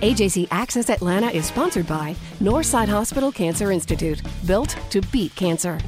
AJC Access Atlanta is sponsored by Northside Hospital Cancer Institute, built to beat cancer.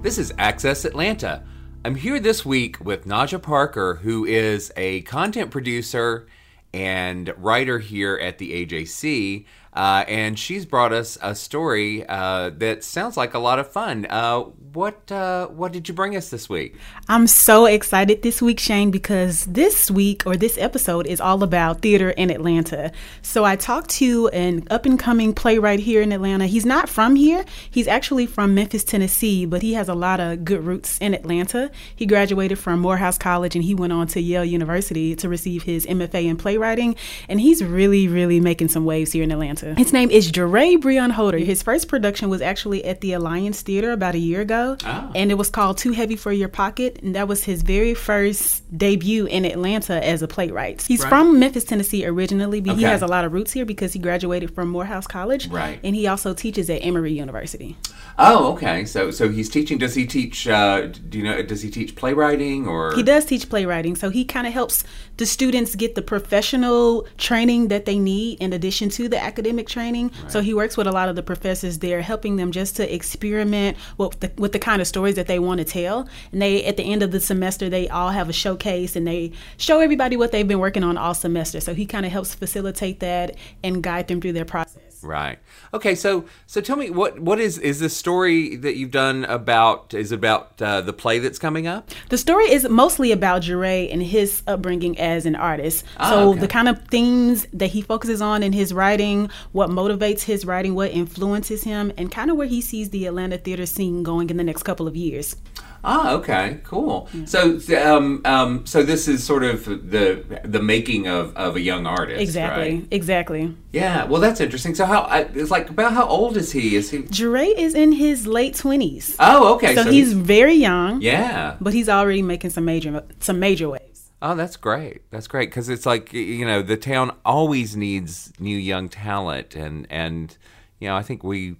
This is Access Atlanta. I'm here this week with Najja Parker, who is a content producer and writer here at the AJC. Uh, and she's brought us a story uh, that sounds like a lot of fun. Uh, what uh, what did you bring us this week? I'm so excited this week, Shane, because this week or this episode is all about theater in Atlanta. So I talked to an up and coming playwright here in Atlanta. He's not from here. He's actually from Memphis, Tennessee, but he has a lot of good roots in Atlanta. He graduated from Morehouse College and he went on to Yale University to receive his MFA in playwriting. And he's really, really making some waves here in Atlanta. His name is Jiréh Breon Holder. His first production was actually at the Alliance Theater about a year ago, Oh. and it was called Too Heavy for Your Pocket. And that was his very first debut in Atlanta as a playwright. He's Right. from Memphis, Tennessee originally, but he has a lot of roots here because he graduated from Morehouse College. Right. And he also teaches at Emory University. Oh, okay. So so he's teaching. Does he teach? Uh, do you know? Does he teach playwriting or? He does teach playwriting, so he kind of helps the students get the professional training that they need in addition to the academic training. So he works with a lot of the professors there, helping them just to experiment with the, with the kind of stories that they want to tell. And they, at the end of the semester, they all have a showcase and they show everybody what they've been working on all semester. So he kind of helps facilitate that and guide them through their process. Right. Okay. So so tell me what what is is the story that you've done about is about uh, the play that's coming up? The story is mostly about Jiréh and his upbringing as an artist. Ah, so okay. the kind of themes that he focuses on in his writing, what motivates his writing, what influences him, and kind of where he sees the Atlanta theater scene going in the next couple of years. Ah, okay, cool. So, um, um, so this is sort of the the making of, of a young artist, Exactly. right? Exactly. Yeah. Well, that's interesting. So, how it's like about how old is he? Is he? Jiréh is in his late twenties. Oh, okay. so, he's very young. yeah. But he's already making some major some major waves. Oh, that's great. That's great because it's like you know the town always needs new young talent, and and you know I think we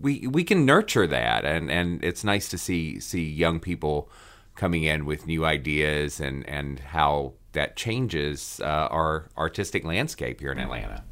we we can nurture that, and and it's nice to see see young people coming in with new ideas and and how that changes uh, our artistic landscape here in Atlanta.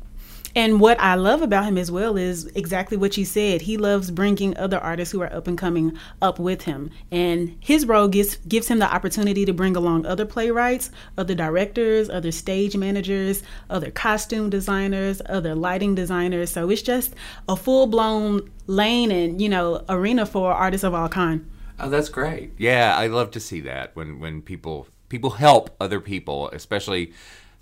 And what I love about him as well is exactly what you said. He loves bringing other artists who are up and coming up with him. And his role gives gives him the opportunity to bring along other playwrights, other directors, other stage managers, other costume designers, other lighting designers. So it's just a full-blown lane and, you know, arena for artists of all kind. Oh, that's great. Yeah, I love to see that when when people people help other people, especially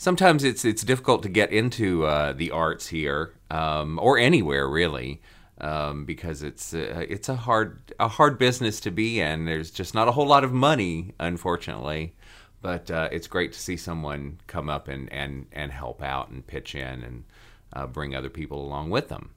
sometimes it's it's difficult to get into uh, the arts here um, or anywhere really. Um, because it's uh, it's a hard a hard business to be in. There's just not a whole lot of money, unfortunately. But uh, it's great to see someone come up and, and, and help out and pitch in and uh, bring other people along with them.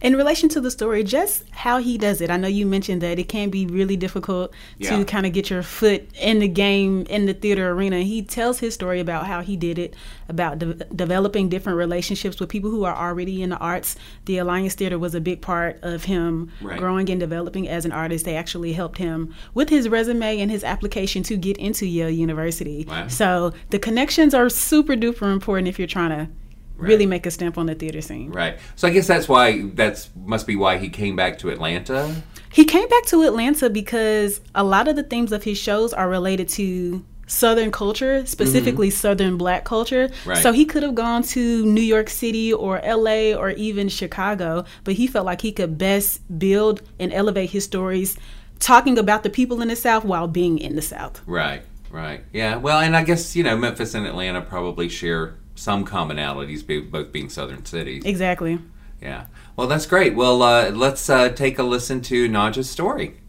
In relation to the story, just how he does it, I know you mentioned that it can be really difficult Yeah. to kind of get your foot in the game in the theater arena. He tells his story about how he did it, about de- developing different relationships with people who are already in the arts. The Alliance Theater was a big part of him Right. growing and developing as an artist. They actually helped him with his resume and his application to get into Yale University. Wow. So the connections are super duper important if you're trying to really make a stamp on the theater scene. Right. So I guess that's why that's must be why he came back to Atlanta. He came back to Atlanta because a lot of the themes of his shows are related to Southern culture, specifically Southern black culture. Mm-hmm. Right. So he could have gone to New York City or LA or even Chicago, but he felt like he could best build and elevate his stories talking about the people in the South while being in the South. Right. Right. Yeah. Well, and I guess you know Memphis and Atlanta probably share some commonalities, both being southern cities. Exactly. Yeah. Well, that's great. Well, uh, let's uh, take a listen to Najja's story.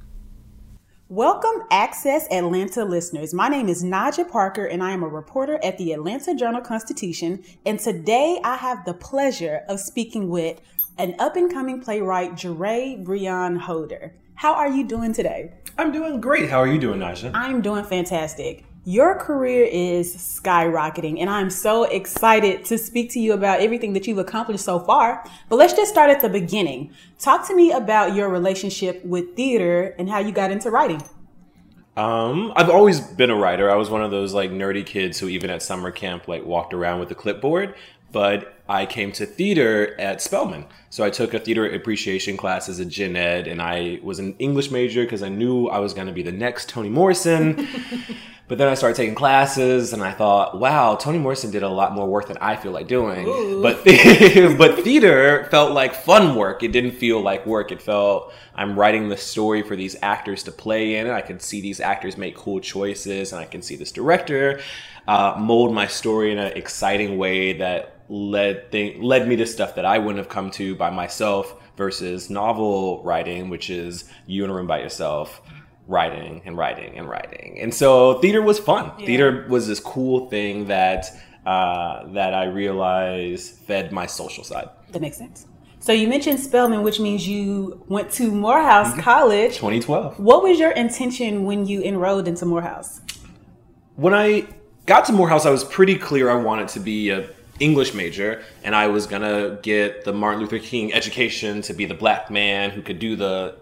Welcome, Access Atlanta listeners. My name is Najja Parker, and I am a reporter at the Atlanta Journal Constitution. And today I have the pleasure of speaking with an up and coming playwright, Jiréh Breon Holder. How are you doing today? I'm doing great. How are you doing, Najja? I'm doing fantastic. Your career is skyrocketing, and I'm so excited to speak to you about everything that you've accomplished so far. But let's just start at the beginning. Talk to me about your relationship with theater and how you got into writing. Um, I've always been a writer. I was one of those like nerdy kids who even at summer camp like walked around with a clipboard. But I came to theater at Spelman. So I took a theater appreciation class as a gen ed and I was an English major because I knew I was going to be the next Toni Morrison. But then I started taking classes, and I thought, "Wow, Toni Morrison did a lot more work than I feel like doing." But but theater felt like fun work. It didn't feel like work. It felt I'm writing the story for these actors to play in, and I can see these actors make cool choices, and I can see this director uh, mold my story in an exciting way that led led me to stuff that I wouldn't have come to by myself versus novel writing, which is you in a room by yourself writing and writing and writing. And so theater was fun. Theater was this cool thing that uh, that I realized fed my social side. That makes sense. So you mentioned Spelman, which means you went to Morehouse College. 2012. What was your intention when you enrolled into Morehouse? When I got to Morehouse, I was pretty clear I wanted to be a English major, and I was gonna get the Martin Luther King education to be the black man who could do the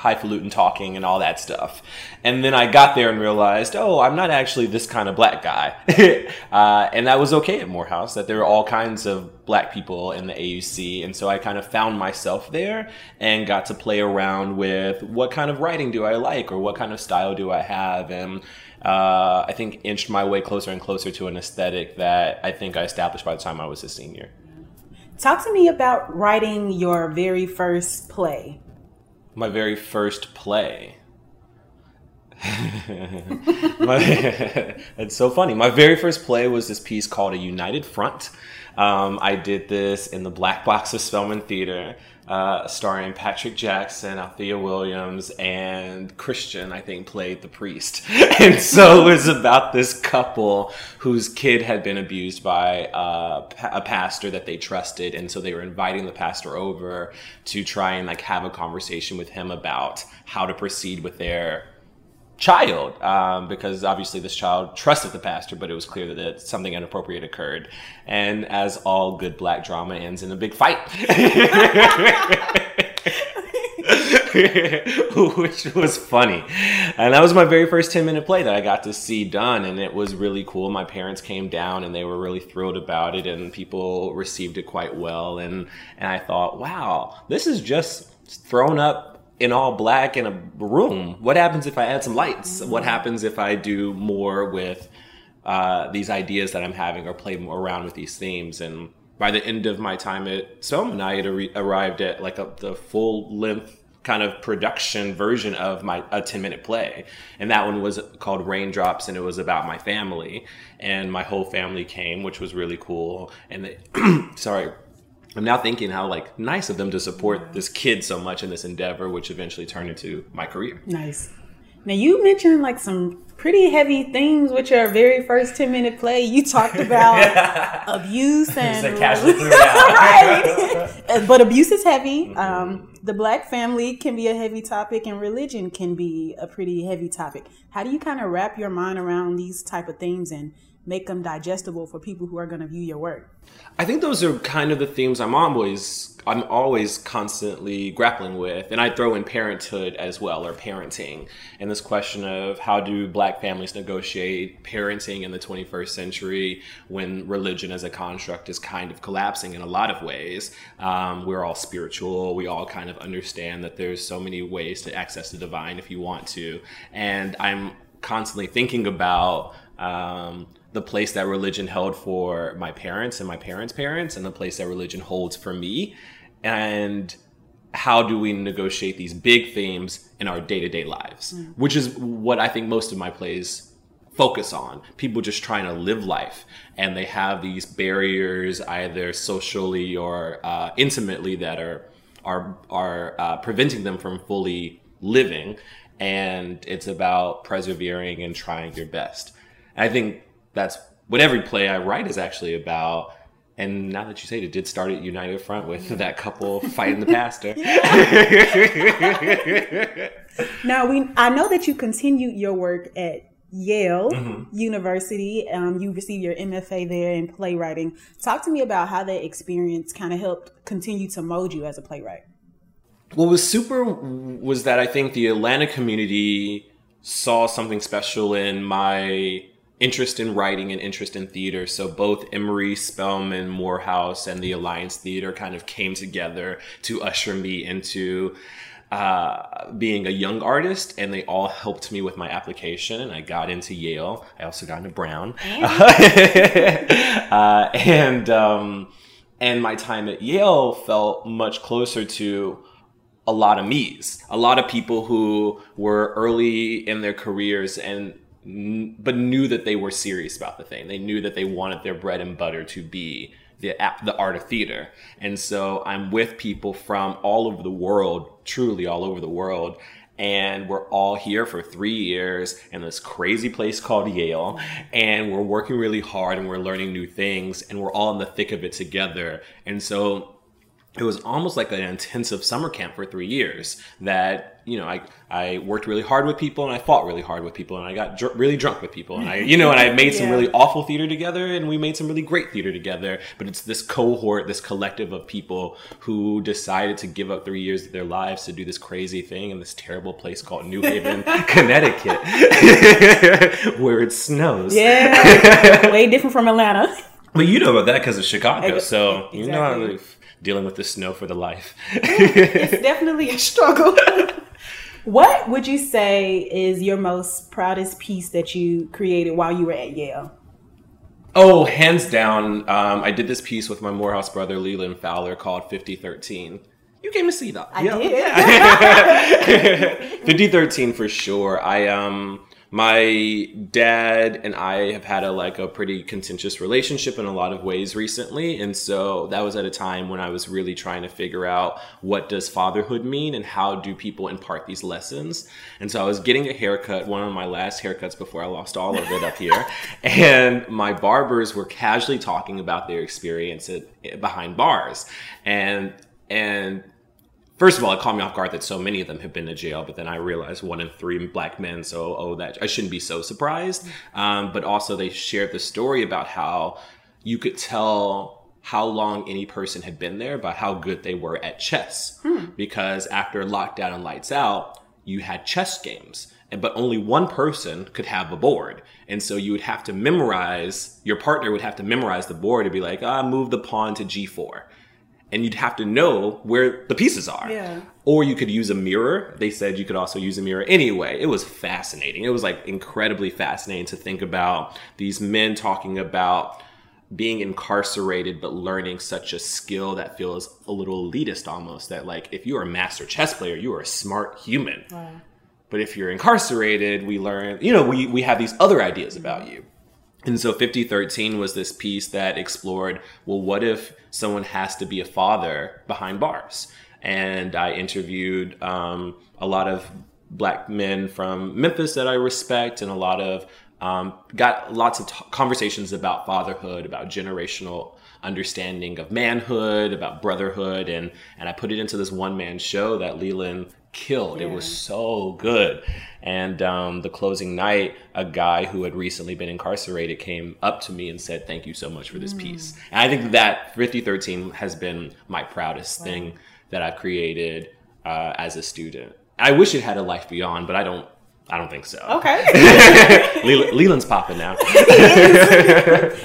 highfalutin talking and all that stuff. And then I got there and realized, oh, I'm not actually this kind of black guy. uh, and that was okay at Morehouse, that there are all kinds of black people in the AUC. And so I kind of found myself there and got to play around with what kind of writing do I like or what kind of style do I have. And uh, I think inched my way closer and closer to an aesthetic that I think I established by the time I was a senior. Talk to me about writing your very first play. My very first play. my, it's so funny. My very first play was this piece called A United Front. Um, I did this in the Black Box of Spelman Theater, uh, starring Patrick Jackson, Althea Williams, and Christian, I think, played the priest. and so it was about this couple whose kid had been abused by uh, a pastor that they trusted. And so they were inviting the pastor over to try and like have a conversation with him about how to proceed with their child um, because obviously this child trusted the pastor but it was clear that something inappropriate occurred. And as all good black drama ends in a big fight. Which was funny. And that was my very first 10 minute play that i got to see done and it was really cool. My parents came down and they were really thrilled about it and people received it quite well. And and i thought wow this is just thrown up in all black in a room. What happens if I add some lights? What happens if I do more with uh, these ideas that I'm having or play more around with these themes? And by the end of my time at Spelman, I had ar- arrived at like a, the full length kind of production version of my a 10 minute play and that one was called raindrops and it was about my family and my whole family came which was really cool and they sorry I'm now thinking how like nice of them to support this kid so much in this endeavor, which eventually turned into my career. Nice. Now you mentioned like some pretty heavy themes with your very first 10 minute play. You talked about abuse and. right. but abuse is heavy. Mm-hmm. Um, the black family can be a heavy topic, and religion can be a pretty heavy topic. How do you kind of wrap your mind around these type of themes and make them digestible for people who are going to view your work? I think those are kind of the themes I'm always I'm always constantly grappling with, and I throw in parenthood as well or parenting, and this question of how do Black families negotiate parenting in the 21st century when religion as a construct is kind of collapsing in a lot of ways. Um, we're all spiritual. We all kind of understand that there's so many ways to access the divine if you want to, and I'm constantly thinking about. Um, the place that religion held for my parents and my parents' parents, and the place that religion holds for me. And how do we negotiate these big themes in our day to day lives? Mm. Which is what I think most of my plays focus on. People just trying to live life, and they have these barriers, either socially or uh, intimately, that are are are uh, preventing them from fully living. And it's about persevering and trying your best. I think that's what every play I write is actually about. And now that you say it, it did start at United Front with that couple fighting the pastor. now we, I know that you continued your work at Yale mm-hmm. University. Um, you received your MFA there in playwriting. Talk to me about how that experience kind of helped continue to mold you as a playwright. What was super was that I think the Atlanta community saw something special in my interest in writing and interest in theater. So both Emory, Spelman, Morehouse, and the Alliance Theater kind of came together to usher me into uh, being a young artist, and they all helped me with my application. And I got into Yale. I also got into Brown, uh, and um, and my time at Yale felt much closer to a lot of me's, a lot of people who were early in their careers and but knew that they were serious about the thing. They knew that they wanted their bread and butter to be the the art of theater. And so I'm with people from all over the world, truly all over the world. And we're all here for three years in this crazy place called Yale. And we're working really hard and we're learning new things and we're all in the thick of it together. And so it was almost like an intensive summer camp for three years that you know I, I worked really hard with people and i fought really hard with people and i got dr- really drunk with people and i you know and i made yeah. some really awful theater together and we made some really great theater together but it's this cohort this collective of people who decided to give up three years of their lives to do this crazy thing in this terrible place called new haven connecticut where it snows yeah way different from atlanta but you know about that because of chicago so exactly. you know how dealing with the snow for the life. it's definitely a struggle. what would you say is your most proudest piece that you created while you were at Yale? Oh, hands down. Um, I did this piece with my Morehouse brother Leland Fowler called 5013. You came to see that. I yeah. did. 5013 for sure. I um my dad and I have had a like a pretty contentious relationship in a lot of ways recently and so that was at a time when I was really trying to figure out what does fatherhood mean and how do people impart these lessons. And so I was getting a haircut one of my last haircuts before I lost all of it up here. And my barbers were casually talking about their experience at, behind bars. And and first of all, it caught me off guard that so many of them have been to jail. But then I realized one in three black men. So, oh, that I shouldn't be so surprised. Um, but also, they shared the story about how you could tell how long any person had been there by how good they were at chess. Hmm. Because after lockdown and lights out, you had chess games. But only one person could have a board. And so you would have to memorize, your partner would have to memorize the board to be like, ah, move the pawn to g4 and you'd have to know where the pieces are. Yeah. Or you could use a mirror. They said you could also use a mirror. Anyway, it was fascinating. It was like incredibly fascinating to think about these men talking about being incarcerated but learning such a skill that feels a little elitist almost that like if you're a master chess player you are a smart human wow. but if you're incarcerated we learn you know we, we have these other ideas about you and so 5013 was this piece that explored well, what if someone has to be a father behind bars? And I interviewed um, a lot of black men from Memphis that I respect, and a lot of um, got lots of t- conversations about fatherhood, about generational understanding of manhood, about brotherhood, and and I put it into this one man show that Leland killed. Yeah. It was so good. And um, the closing night, a guy who had recently been incarcerated came up to me and said, "Thank you so much for this mm. piece." And I think that 5013 has been my proudest wow. thing that I've created uh, as a student. I wish it had a life beyond, but I don't I don't think so. Okay. Leland's popping now.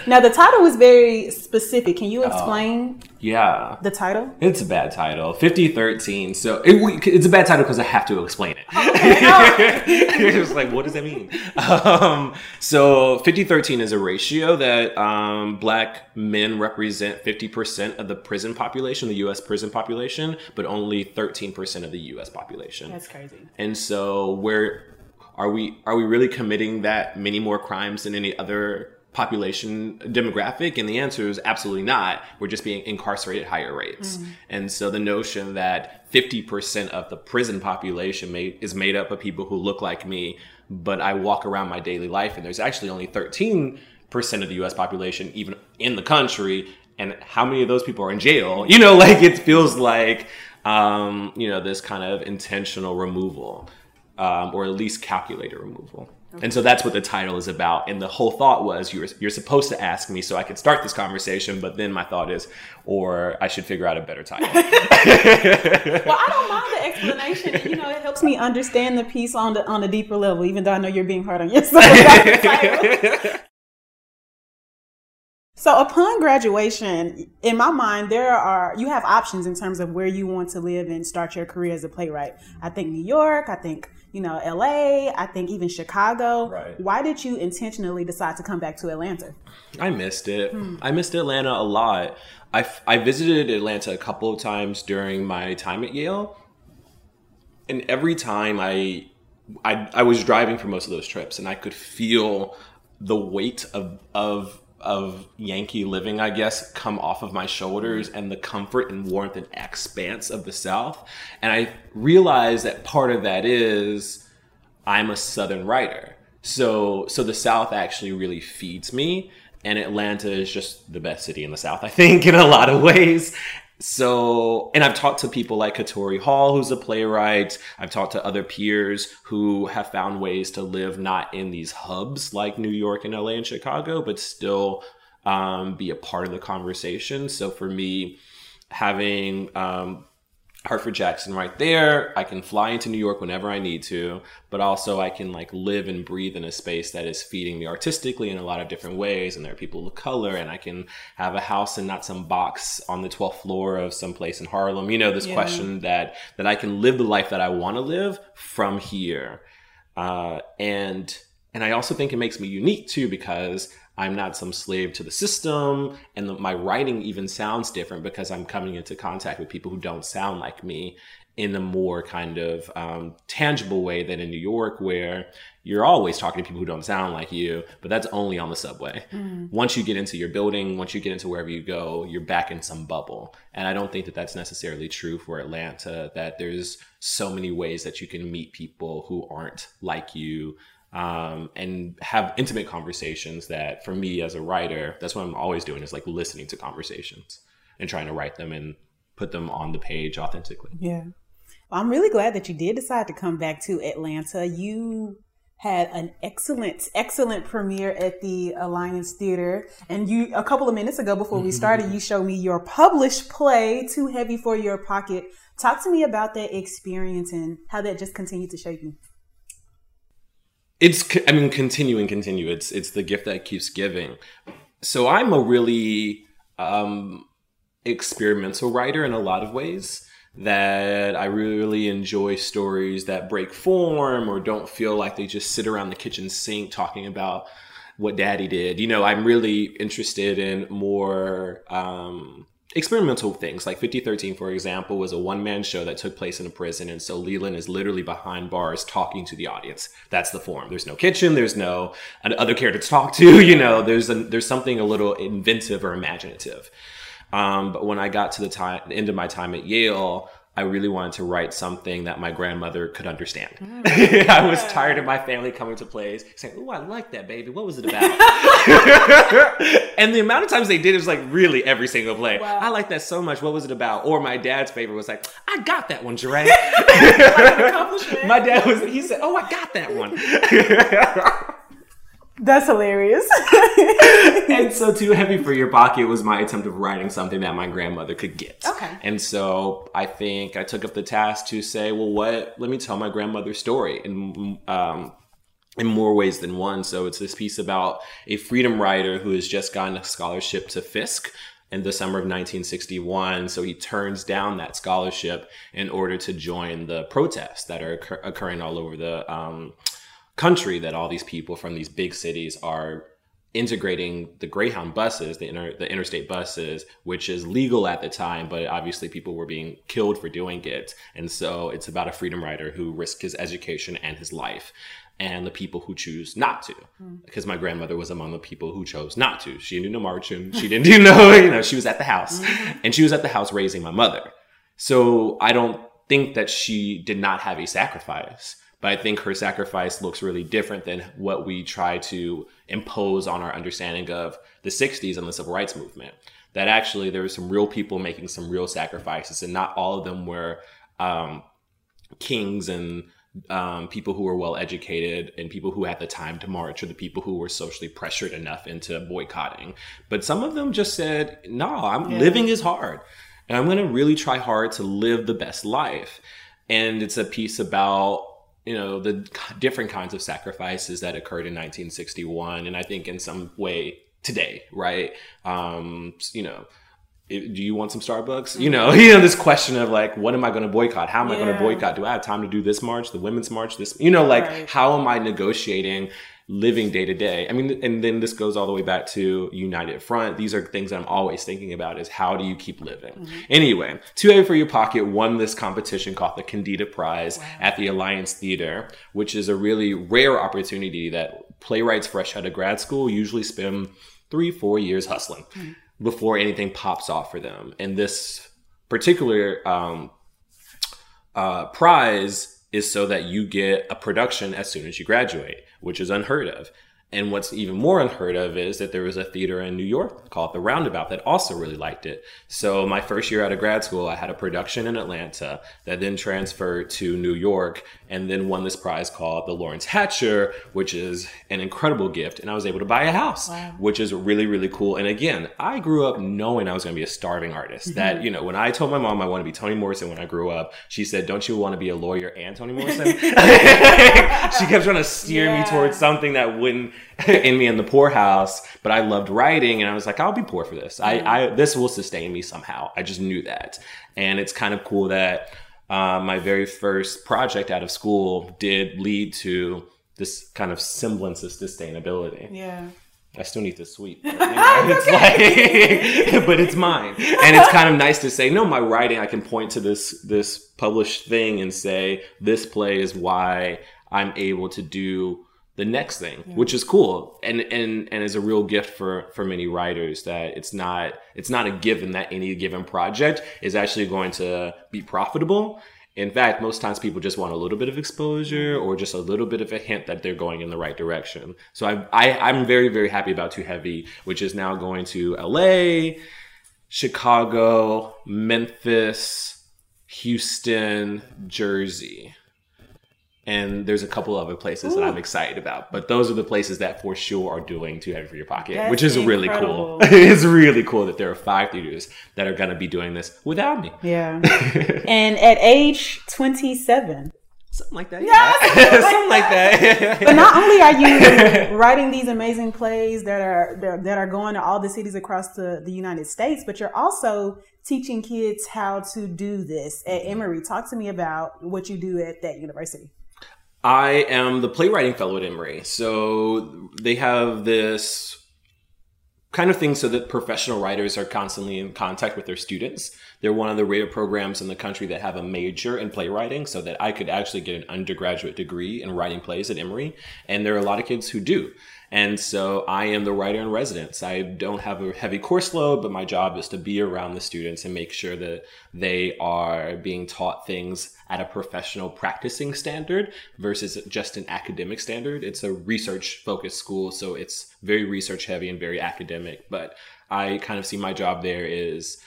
now the title was very specific. Can you oh, explain? Uh, yeah. The title? It's a bad title. 5013. So it, it's a bad title because I have to explain it. Okay. it's like, what does that mean? Um, so 5013 is a ratio that um, black men represent 50% of the prison population, the U.S. prison population, but only 13% of the U.S. population. That's crazy. And so we're are we are we really committing that many more crimes than any other population demographic? And the answer is absolutely not. We're just being incarcerated at higher rates. Mm. And so the notion that 50% of the prison population made, is made up of people who look like me, but I walk around my daily life and there's actually only 13% of the US population even in the country. And how many of those people are in jail? You know, like it feels like, um, you know, this kind of intentional removal um, or at least calculator removal. Okay. And so that's what the title is about. And the whole thought was you're, you're supposed to ask me so I could start this conversation, but then my thought is, or I should figure out a better title. well, I don't mind the explanation. You know, it helps me understand the piece on the on a deeper level, even though I know you're being hard on yourself. So upon graduation, in my mind, there are you have options in terms of where you want to live and start your career as a playwright. I think New York, I think you know, LA, I think even Chicago. Right. Why did you intentionally decide to come back to Atlanta? I missed it. Hmm. I missed Atlanta a lot. I, I visited Atlanta a couple of times during my time at Yale. And every time I, I, I was driving for most of those trips and I could feel the weight of, of of Yankee living, I guess, come off of my shoulders and the comfort and warmth and expanse of the South. And I realized that part of that is I'm a Southern writer. So, so the South actually really feeds me. And Atlanta is just the best city in the South, I think, in a lot of ways. So, and I've talked to people like Katori Hall, who's a playwright. I've talked to other peers who have found ways to live not in these hubs like New York and LA and Chicago, but still um, be a part of the conversation. So for me, having um, Hartsfield-Jackson right there. I can fly into New York whenever I need to, but also I can like live and breathe in a space that is feeding me artistically in a lot of different ways. And there are people of color, and I can have a house and not some box on the 12th floor of some place in Harlem. You know, this yeah. question that that I can live the life that I want to live from here. Uh, and and I also think it makes me unique too because I'm not some slave to the system. And the, my writing even sounds different because I'm coming into contact with people who don't sound like me in a more kind of um, tangible way than in New York, where you're always talking to people who don't sound like you, but that's only on the subway. Mm. Once you get into your building, once you get into wherever you go, you're back in some bubble. And I don't think that that's necessarily true for Atlanta, that there's so many ways that you can meet people who aren't like you um, and have intimate conversations that for me as a writer that's what i'm always doing is like listening to conversations and trying to write them and put them on the page authentically. Yeah. Well, i'm really glad that you did decide to come back to atlanta. You had an excellent excellent premiere at the alliance theater. And you a couple of minutes ago before we started you showed me your published play too heavy for your pocket. Talk to me about that experience and how that just continued to shape you it's i mean continue and continue. It's it's the gift that keeps giving. So i'm a really um experimental writer in a lot of ways that i really enjoy stories that break form or don't feel like they just sit around the kitchen sink talking about what daddy did. You know i'm really interested in more um experimental things like 5013 for example was a one-man show that took place in a prison and so leland is literally behind bars talking to the audience. That's the form. There's no kitchen there's no other character to talk to you know there's a, there's something a little inventive or imaginative. Um, but when i got to the time the end of my time at yale I really wanted to write something that my grandmother could understand. I was tired of my family coming to plays saying, "Oh, I like that, baby. What was it about?" and the amount of times they did it was like really every single play. I like that so much. What was it about? Or my dad's favorite was like, "I got that one, Jiréh." my dad was. He said, "Oh, I got that one." That's hilarious. and so too heavy for your pocket was my attempt of writing something that my grandmother could get Okay. and so i think i took up the task to say well what let me tell my grandmother's story in um in more ways than one so it's this piece about a freedom rider who has just gotten a scholarship to fisk in the summer of 1961 so he turns down that scholarship in order to join the protests that are occur- occurring all over the um, country that all these people from these big cities are integrating the Greyhound buses, the inter, the interstate buses, which is legal at the time, but obviously people were being killed for doing it. And so it's about a freedom rider who risked his education and his life. And the people who choose not to, hmm. because my grandmother was among the people who chose not to. She didn't do no marching. She didn't do no, you know, she was at the house, mm-hmm. and she was at the house raising my mother. So I don't think that she did not have a sacrifice, but I think her sacrifice looks really different than what we try to impose on our understanding of the 60s and the civil rights movement. That actually there were some real people making some real sacrifices, and not all of them were um, kings and um, people who were well educated and people who had the time to march or the people who were socially pressured enough into boycotting. But some of them just said, no, I'm living is hard. And I'm going to really try hard to live the best life. And it's a piece about, you know, the different kinds of sacrifices that occurred in 1961. And I think in some way today, right? Um, you know, do you want some Starbucks? You know, you know this question of like, what am I going to boycott? How am I going to boycott? Do I have time to do this march, the women's march? This, you know, like Right. how am I negotiating living day to day? I mean, and then this goes all the way back to United Front. These are things that I'm always thinking about: is how do you keep living? Anyway, Too Heavy for Your Pocket won this competition called the Kendeda Prize at the Alliance Theater, which is a really rare opportunity that playwrights fresh out of grad school usually spend three, four years hustling before anything pops off for them. And this particular um, uh, prize is so that you get a production as soon as you graduate, which is unheard of. And what's even more unheard of is that there was a theater in New York called The Roundabout that also really liked it. So my first year out of grad school, I had a production in Atlanta that then transferred to New York and then won this prize called the Laurents Hatcher, which is an incredible gift. And I was able to buy a house, which is really, really cool. And again, I grew up knowing I was going to be a starving artist. Mm-hmm. That, you know, when I told my mom I want to be Toni Morrison when I grew up, she said, Don't you want to be a lawyer and Toni Morrison? she kept trying to steer me towards something that wouldn't end me in the poorhouse. But I loved writing and I was like, I'll be poor for this. I, I this will sustain me somehow. I just knew that. And it's kind of cool that uh, my very first project out of school did lead to this kind of semblance of sustainability. Yeah. I still need to sweep. But, you know, it's like, but it's mine, and it's kind of nice to say, no, my writing. I can point to this this published thing and say, this play is why I'm able to do the next thing, which is cool, and and and is a real gift for for many writers that it's not it's not a given that any given project is actually going to be profitable. In fact, most times people just want a little bit of exposure or just a little bit of a hint that they're going in the right direction. So I, I I'm very very happy about Too Heavy, which is now going to L.A., Chicago, Memphis, Houston, Jersey. And there's a couple other places that I'm excited about, but those are the places that for sure are doing Too Heavy for Your Pocket, That's which is really cool. it's really cool that there are five theaters that are going to be doing this without me. Yeah. and at age 27, Something like that. Yeah. Something like that. but not only are you writing these amazing plays that are that that are going to all the cities across the, the United States, but you're also teaching kids how to do this at Emory. Talk to me about what you do at that university. I am the playwriting fellow at Emory. So they have this kind of thing so that professional writers are constantly in contact with their students. They're one of the rare programs in the country that have a major in playwriting so that I could actually get an undergraduate degree in writing plays at Emory. And there are a lot of kids who do. And so I am the writer in residence. I don't have a heavy course load, but my job is to be around the students and make sure that they are being taught things at a professional practicing standard versus just an academic standard. It's a research focused school, so it's very research heavy and very academic. But I kind of see my job there is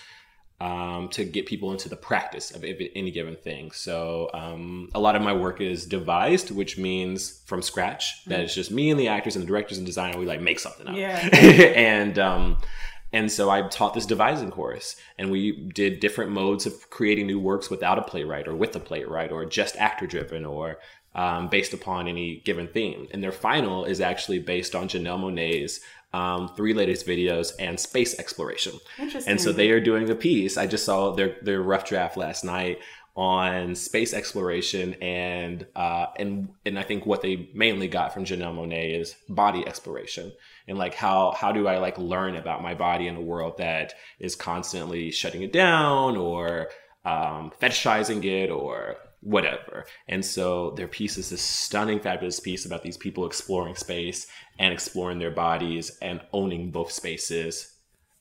um, to get people into the practice of any given thing. So um, a lot of my work is devised, which means from scratch. That it's just me and the actors and the directors and designer. We like make something up. Yeah. and um, and so I taught this devising course, and we did different modes of creating new works without a playwright or with a playwright or just actor driven or um, based upon any given theme. And their final is actually based on Janelle Monae's um, three latest videos and space exploration. Interesting. And so they are doing a piece. I just saw their their rough draft last night on space exploration and uh, and and I think what they mainly got from Janelle Monae is body exploration and like how how do I like learn about my body in a world that is constantly shutting it down or um, fetishizing it or whatever. And so their piece is this stunning, fabulous piece about these people exploring space and exploring their bodies and owning both spaces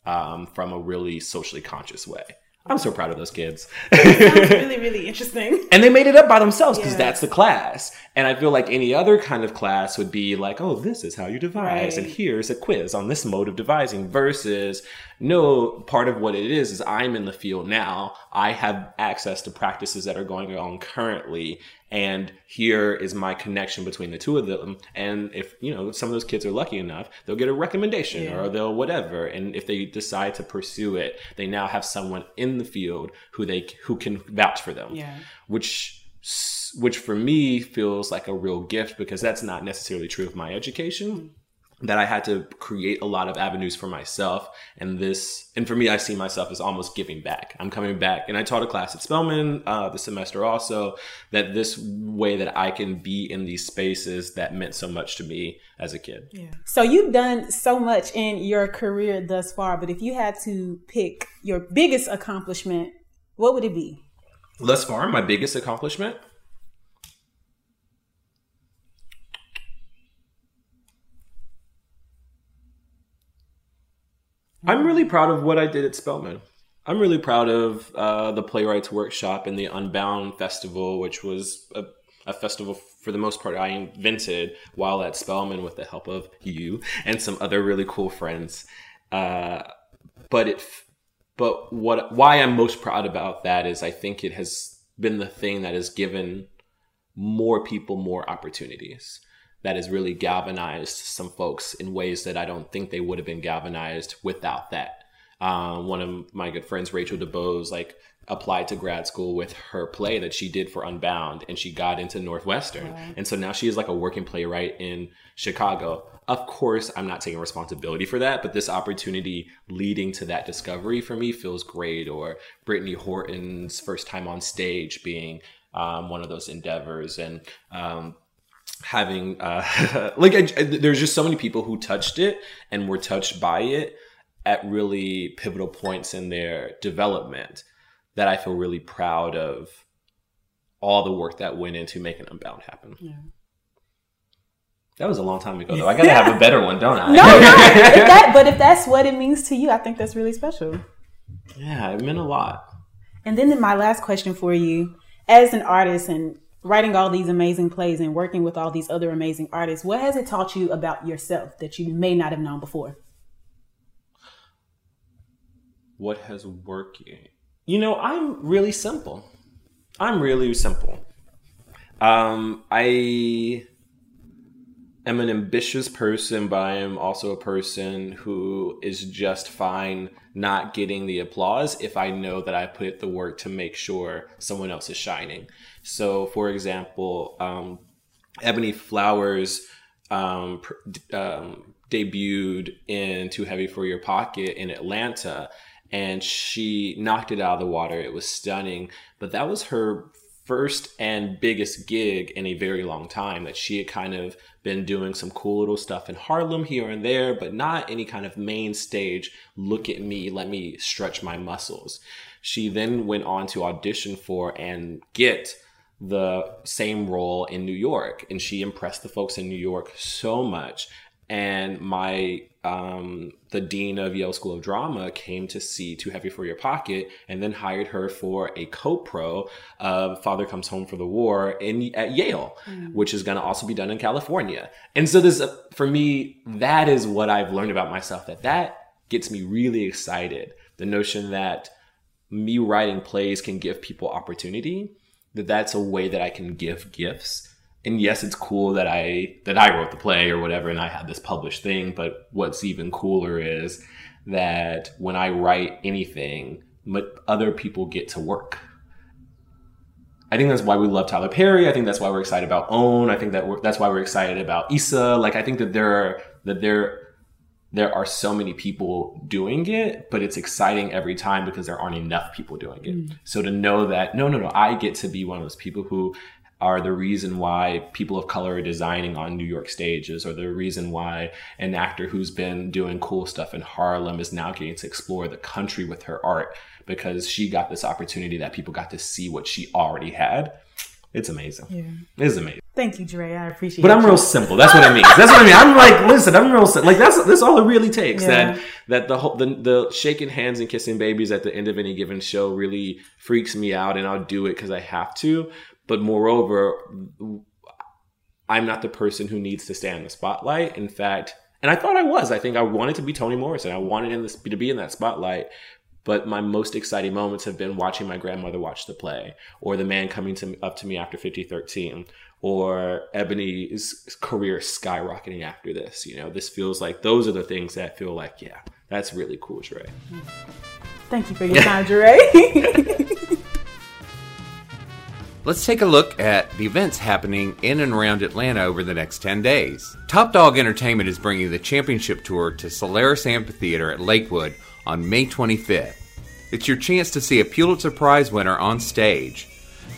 um, from a really socially conscious way. I'm so proud of those kids. Sounds really, really interesting. and they made it up by themselves because Yeah. that's the class. And I feel like any other kind of class would be like, oh, this is how you devise, and here's a quiz on this mode of devising. Versus, no, part of what it is is I'm in the field now. I have access to practices that are going on currently, and here is my connection between the two of them. And if you know some of those kids are lucky enough, they'll get a recommendation Yeah. or they'll whatever. And if they decide to pursue it, they now have someone in the field who they who can vouch for them Yeah. which which for me feels like a real gift because that's not necessarily true of my education that I had to create a lot of avenues for myself. And this and for me I see myself as almost giving back. I'm coming back. And I taught a class at Spelman uh, this semester also that this way that I can be in these spaces that meant so much to me as a kid. So you've done so much in your career thus far, but if you had to pick your biggest accomplishment, what would it be? thus far my biggest accomplishment i'm really proud of what i did at Spelman. i'm really proud of uh, the playwrights workshop and the unbound festival which was a, a festival for the most part i invented while at Spelman with the help of you and some other really cool friends uh, but it but what why I'm most proud about that is I think it has been the thing that has given more people more opportunities. That has really galvanized some folks in ways that I don't think they would have been galvanized without that. Um, one of my good friends, Rachel DeBose, like applied to grad school with her play that she did for Unbound, and she got into Northwestern, and so now she is like a working playwright in Chicago. Of course, I'm not taking responsibility for that, but this opportunity leading to that discovery for me feels great. Or Brittany Horton's first time on stage being um, one of those endeavors, and um, having uh, like I, there's just so many people who touched it and were touched by it at really pivotal points in their development that I feel really proud of all the work that went into making Unbound happen. Yeah. That was a long time ago, though. I gotta have a better one, don't I? No, no. if that, but if that's what it means to you, I think that's really special. yeah, it meant a lot. And then my last question for you, as an artist and writing all these amazing plays and working with all these other amazing artists, what has it taught you about yourself that you may not have known before? What has working? You know, I'm really simple. I'm really simple. Um, I am an ambitious person, but I am also a person who is just fine not getting the applause if I know that I put the work to make sure someone else is shining. So, for example, um, Ebony Flowers um, um, debuted in Too Heavy for Your Pocket in Atlanta, and she knocked it out of the water. It was stunning, but that was her first and biggest gig in a very long time that she had kind of been doing some cool little stuff in Harlem here and there, but not any kind of main stage. Look at me, let me stretch my muscles. She then went on to audition for and get the same role in New York. And she impressed the folks in New York so much. And my um, the dean of Yale School of Drama came to see Too Heavy for Your Pocket and then hired her for a co-pro of Father Comes Home for the War in at Yale, mm. which is going to also be done in California. And so this, for me, that is what I've learned about myself. That that gets me really excited. The notion that me writing plays can give people opportunity. That that's a way that I can give gifts and yes, it's cool that I that I wrote the play or whatever, and I had this published thing. But what's even cooler is that when I write anything, other people get to work. I think that's why we love Tyler Perry. I think that's why we're excited about Own. I think that that's why we're excited about Issa. Like I think that there are that there there are so many people doing it, but it's exciting every time because there aren't enough people doing it. Mm. So to know that no, no, no, I get to be one of those people who are the reason why people of color are designing on New York stages, or the reason why an actor who's been doing cool stuff in Harlem is now getting to explore the country with her art because she got this opportunity that people got to see what she already had. It's amazing. Yeah. It's amazing. Thank you, Dre. I appreciate it. But I'm real simple. That's what I mean. That's what I mean. I'm like, listen, I'm real simple. Like that's that's all it really takes. Yeah. That that the whole the, the shaking hands and kissing babies at the end of any given show really freaks me out and I'll do it because I have to. But moreover, I'm not the person who needs to stand in the spotlight. In fact, and I thought I was. I think I wanted to be Toni Morrison. I wanted in this, to be in that spotlight. But my most exciting moments have been watching my grandmother watch the play, or the man coming to, up to me after 5013, or Ebony's career skyrocketing after this. You know, this feels like those are the things that feel like, yeah, that's really cool, Dre. Thank you for your time, Dre. Let's take a look at the events happening in and around Atlanta over the next 10 days. Top Dog Entertainment is bringing the championship tour to Cellairis Amphitheater at Lakewood on May 25th. It's your chance to see a Pulitzer Prize winner on stage.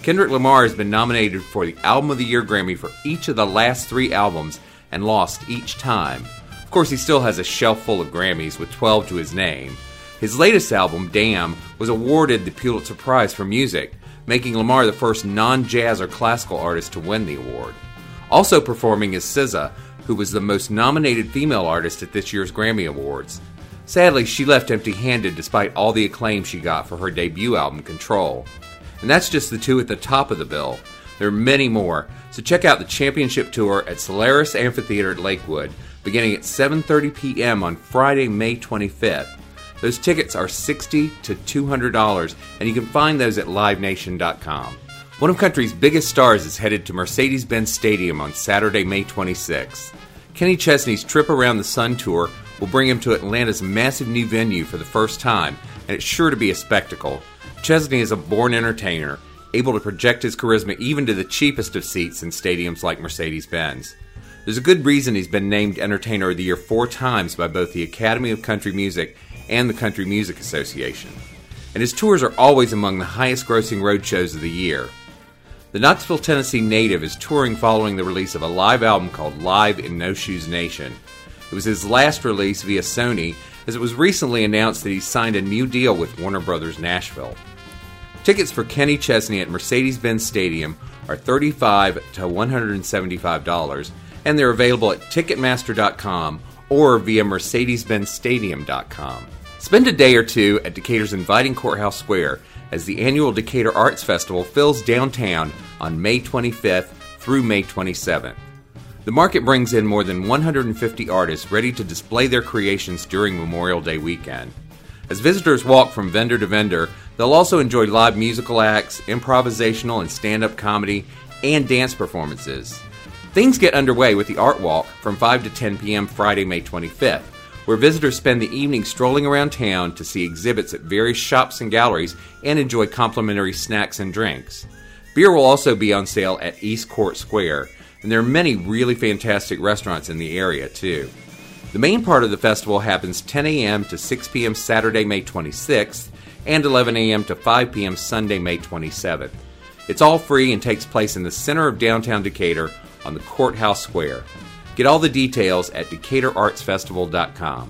Kendrick Lamar has been nominated for the Album of the Year Grammy for each of the last three albums and lost each time. Of course, he still has a shelf full of Grammys with 12 to his name. His latest album, Damn, was awarded the Pulitzer Prize for Music, making Lamar the first non jazz or classical artist to win the award. Also performing is SZA, who was the most nominated female artist at this year's Grammy Awards. Sadly, she left empty handed despite all the acclaim she got for her debut album, Control. And that's just the two at the top of the bill. There are many more, so check out the championship tour at Cellairis Amphitheater at Lakewood, beginning at 7:30 p.m. on Friday, May 25th. Those tickets are 60 to $200, and you can find those at livenation.com. One of country's biggest stars is headed to Mercedes Benz Stadium on Saturday, May 26th. Kenny Chesney's Trip Around the Sun tour will bring him to Atlanta's massive new venue for the first time, and it's sure to be a spectacle. Chesney is a born entertainer, able to project his charisma even to the cheapest of seats in stadiums like Mercedes Benz. There's a good reason he's been named Entertainer of the Year four times by both the Academy of Country Music and the Country Music Association. And his tours are always among the highest grossing road shows of the year. The Knoxville, Tennessee native is touring following the release of a live album called Live in No Shoes Nation. It was his last release via Sony, as it was recently announced that he signed a new deal with Warner Brothers Nashville. Tickets for Kenny Chesney at Mercedes Benz Stadium are 35 to $175, and they're available at Ticketmaster.com or via MercedesBenzStadium.com. Spend a day or two at Decatur's inviting Courthouse Square as the annual Decatur Arts Festival fills downtown on May 25th through May 27th. The market brings in more than 150 artists ready to display their creations during Memorial Day weekend. As visitors walk from vendor to vendor, they'll also enjoy live musical acts, improvisational and stand up comedy, and dance performances. Things get underway with the Art Walk from 5 to 10 p.m. Friday, May 25th where visitors spend the evening strolling around town to see exhibits at various shops and galleries and enjoy complimentary snacks and drinks. Beer will also be on sale at East Court Square, and there are many really fantastic restaurants in the area, too. The main part of the festival happens 10 a.m. to 6 p.m. Saturday, May 26th, and 11 a.m. to 5 p.m. Sunday, May 27th. It's all free and takes place in the center of downtown Decatur on the Courthouse Square. Get all the details at DecaturArtsFestival.com.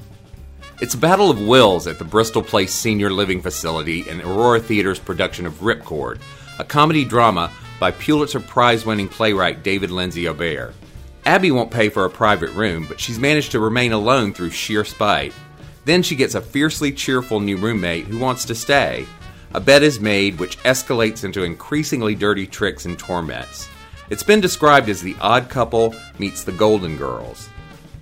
It's a battle of wills at the Bristol Place Senior Living Facility and Aurora Theater's production of Ripcord, a comedy drama by Pulitzer Prize winning playwright David Lindsay Abaire. Abby won't pay for a private room, but she's managed to remain alone through sheer spite. Then she gets a fiercely cheerful new roommate who wants to stay. A bet is made, which escalates into increasingly dirty tricks and torments. It's been described as the odd couple meets the Golden Girls.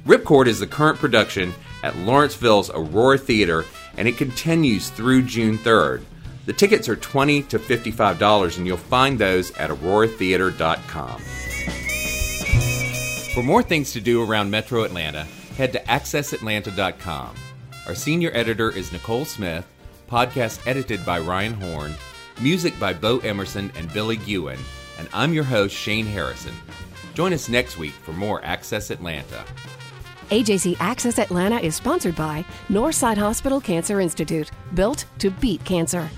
Ripcord is the current production at Lawrenceville's Aurora Theater, and it continues through June 3rd. The tickets are 20 to $55, and you'll find those at auroratheater.com. For more things to do around Metro Atlanta, head to accessatlanta.com. Our senior editor is Nicole Smith, podcast edited by Ryan Horn, music by Bo Emerson and Billy Ewan, and I'm your host, Shane Harrison. Join us next week for more Access Atlanta. AJC Access Atlanta is sponsored by Northside Hospital Cancer Institute, built to beat cancer.